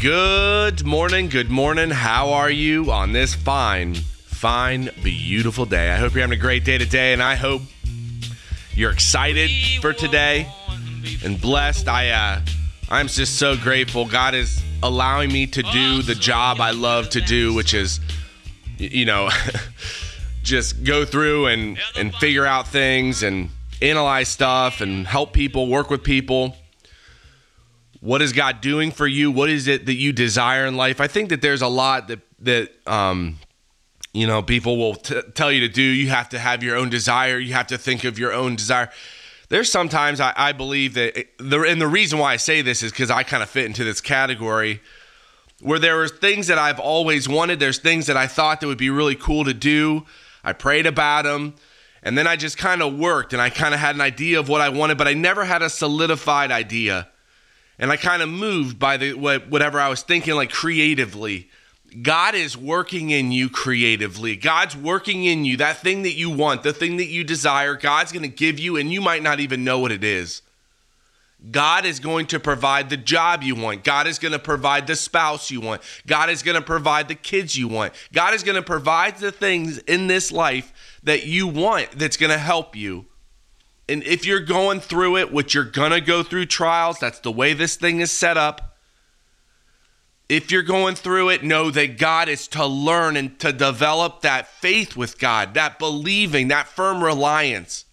Good morning, good morning. How are you on this fine, fine, beautiful day? I hope you're having a great day today, and I hope you're excited for today and blessed. I, uh, I'm just so grateful. God is allowing me to do the job I love to do, which is, you know, just go through and and figure out things and analyze stuff and help people, work with people what is God doing for you? What is it that you desire in life? I think that there's a lot that that um, you know people will t- tell you to do. You have to have your own desire. You have to think of your own desire. There's sometimes I, I believe that the and the reason why I say this is because I kind of fit into this category where there are things that I've always wanted. There's things that I thought that would be really cool to do. I prayed about them. And then I just kind of worked and I kind of had an idea of what I wanted, but I never had a solidified idea and I kind of moved by the whatever I was thinking, like creatively. God is working in you creatively. God's working in you. That thing that you want, the thing that you desire, God's going to give you, and you might not even know what it is. God is going to provide the job you want. God is going to provide the spouse you want. God is going to provide the kids you want. God is going to provide the things in this life that you want that's going to help you and if you're going through it, which you're going to go through trials, that's the way this thing is set up. If you're going through it, know that God is to learn and to develop that faith with God, that believing, that firm reliance.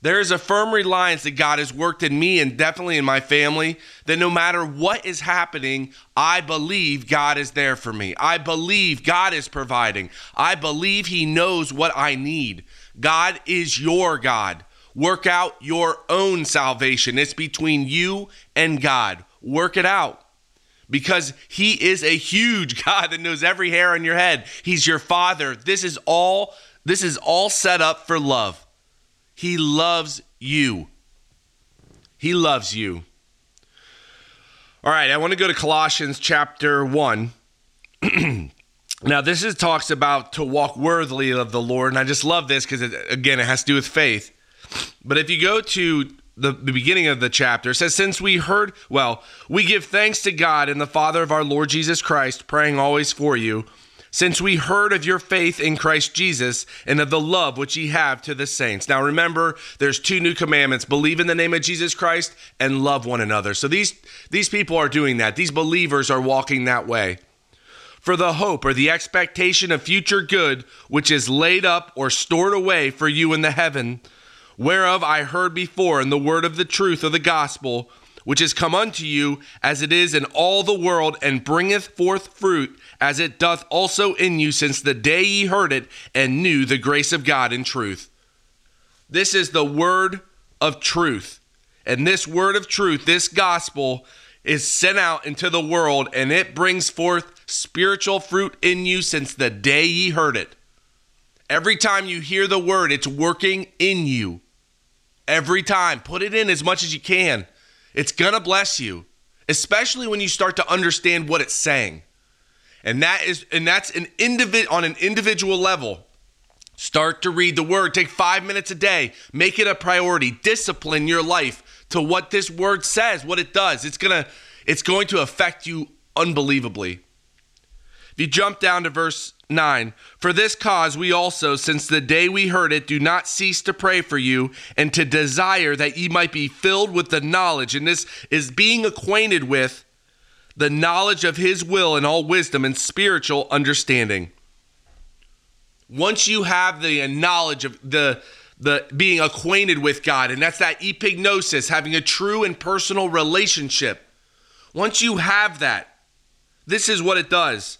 There is a firm reliance that God has worked in me and definitely in my family that no matter what is happening, I believe God is there for me. I believe God is providing. I believe He knows what I need. God is your God. Work out your own salvation. It's between you and God. Work it out because he is a huge God that knows every hair on your head. He's your father. This is all this is all set up for love. He loves you. He loves you. All right, I want to go to Colossians chapter 1. Now, this is talks about to walk worthily of the Lord, and I just love this because, again, it has to do with faith. But if you go to the, the beginning of the chapter, it says, Since we heard, well, we give thanks to God and the Father of our Lord Jesus Christ, praying always for you, since we heard of your faith in Christ Jesus and of the love which ye have to the saints. Now, remember, there's two new commandments believe in the name of Jesus Christ and love one another. So these, these people are doing that, these believers are walking that way for the hope or the expectation of future good which is laid up or stored away for you in the heaven, whereof I heard before in the word of the truth of the gospel, which is come unto you as it is in all the world, and bringeth forth fruit as it doth also in you since the day ye heard it and knew the grace of God in truth. This is the word of truth. And this word of truth, this gospel, is sent out into the world and it brings forth spiritual fruit in you since the day ye heard it. Every time you hear the word, it's working in you. Every time. Put it in as much as you can. It's going to bless you, especially when you start to understand what it's saying. And that is and that's an individ on an individual level. Start to read the word. Take 5 minutes a day. Make it a priority. Discipline your life to what this word says, what it does. It's to it's going to affect you unbelievably. If you jump down to verse 9, for this cause we also, since the day we heard it, do not cease to pray for you and to desire that ye might be filled with the knowledge. And this is being acquainted with the knowledge of his will and all wisdom and spiritual understanding. Once you have the knowledge of the the being acquainted with God, and that's that epignosis, having a true and personal relationship. Once you have that, this is what it does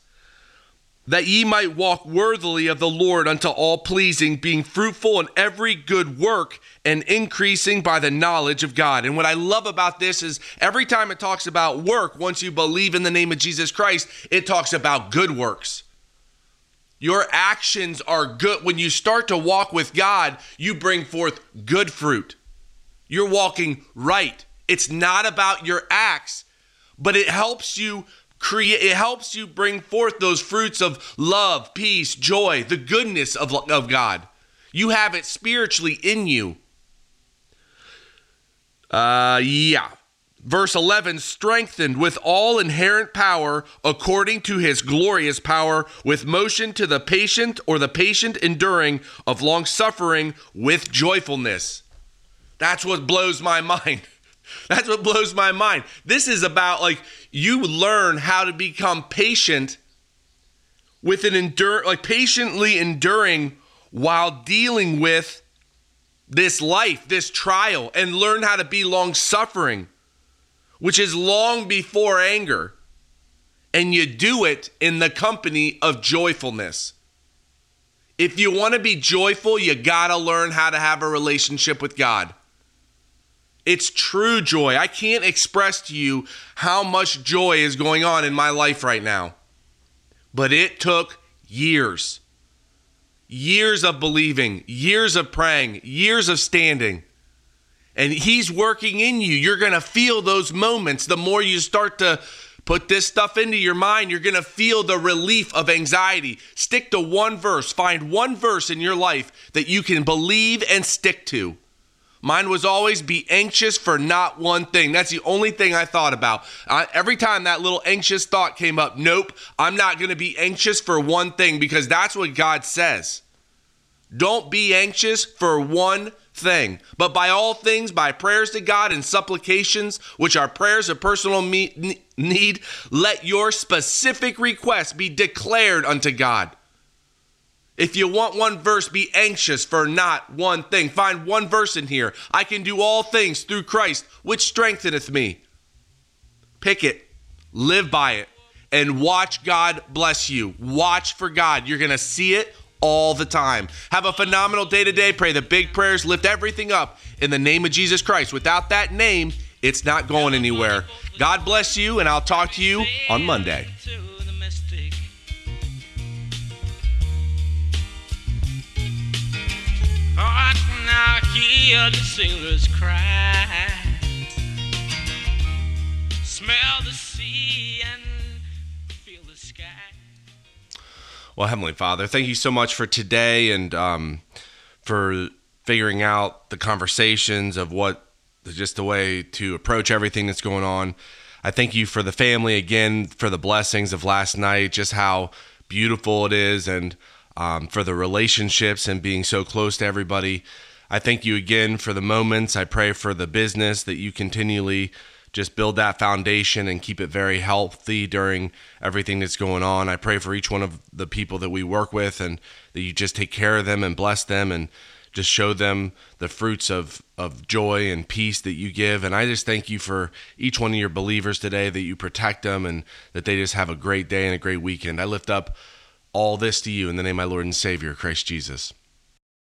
that ye might walk worthily of the Lord unto all pleasing, being fruitful in every good work and increasing by the knowledge of God. And what I love about this is every time it talks about work, once you believe in the name of Jesus Christ, it talks about good works. Your actions are good. When you start to walk with God, you bring forth good fruit. You're walking right. It's not about your acts, but it helps you create it helps you bring forth those fruits of love, peace, joy, the goodness of, of God. You have it spiritually in you. Uh yeah. Verse 11, strengthened with all inherent power according to his glorious power, with motion to the patient or the patient enduring of long suffering with joyfulness. That's what blows my mind. That's what blows my mind. This is about like you learn how to become patient with an endure like patiently enduring while dealing with this life, this trial and learn how to be long suffering which is long before anger, and you do it in the company of joyfulness. If you want to be joyful, you got to learn how to have a relationship with God. It's true joy. I can't express to you how much joy is going on in my life right now. But it took years. Years of believing, years of praying, years of standing and he's working in you. You're going to feel those moments. The more you start to put this stuff into your mind, you're going to feel the relief of anxiety. Stick to one verse. Find one verse in your life that you can believe and stick to. Mine was always be anxious for not one thing. That's the only thing I thought about. Every time that little anxious thought came up, nope, I'm not going to be anxious for one thing because that's what God says. Don't be anxious for one thing, but by all things, by prayers to God and supplications, which are prayers of personal me- need, let your specific request be declared unto God. If you want one verse, be anxious for not one thing. Find one verse in here. I can do all things through Christ, which strengtheneth me. Pick it, live by it, and watch God bless you. Watch for God. You're going to see it all the time. Have a phenomenal day today. Pray the big prayers, lift everything up in the name of Jesus Christ. Without that name, it's not going anywhere. God bless you, and I'll talk to you on Monday. I can now hear the cry. Well, Heavenly Father, thank you so much for today and um, for figuring out the conversations of what just the way to approach everything that's going on. I thank you for the family again, for the blessings of last night, just how beautiful it is, and um, for the relationships and being so close to everybody. I thank you again for the moments. I pray for the business that you continually just build that foundation and keep it very healthy during everything that's going on. I pray for each one of the people that we work with and that you just take care of them and bless them and just show them the fruits of, of joy and peace that you give. And I just thank you for each one of your believers today that you protect them and that they just have a great day and a great weekend. I lift up all this to you in the name of my Lord and Savior, Christ Jesus.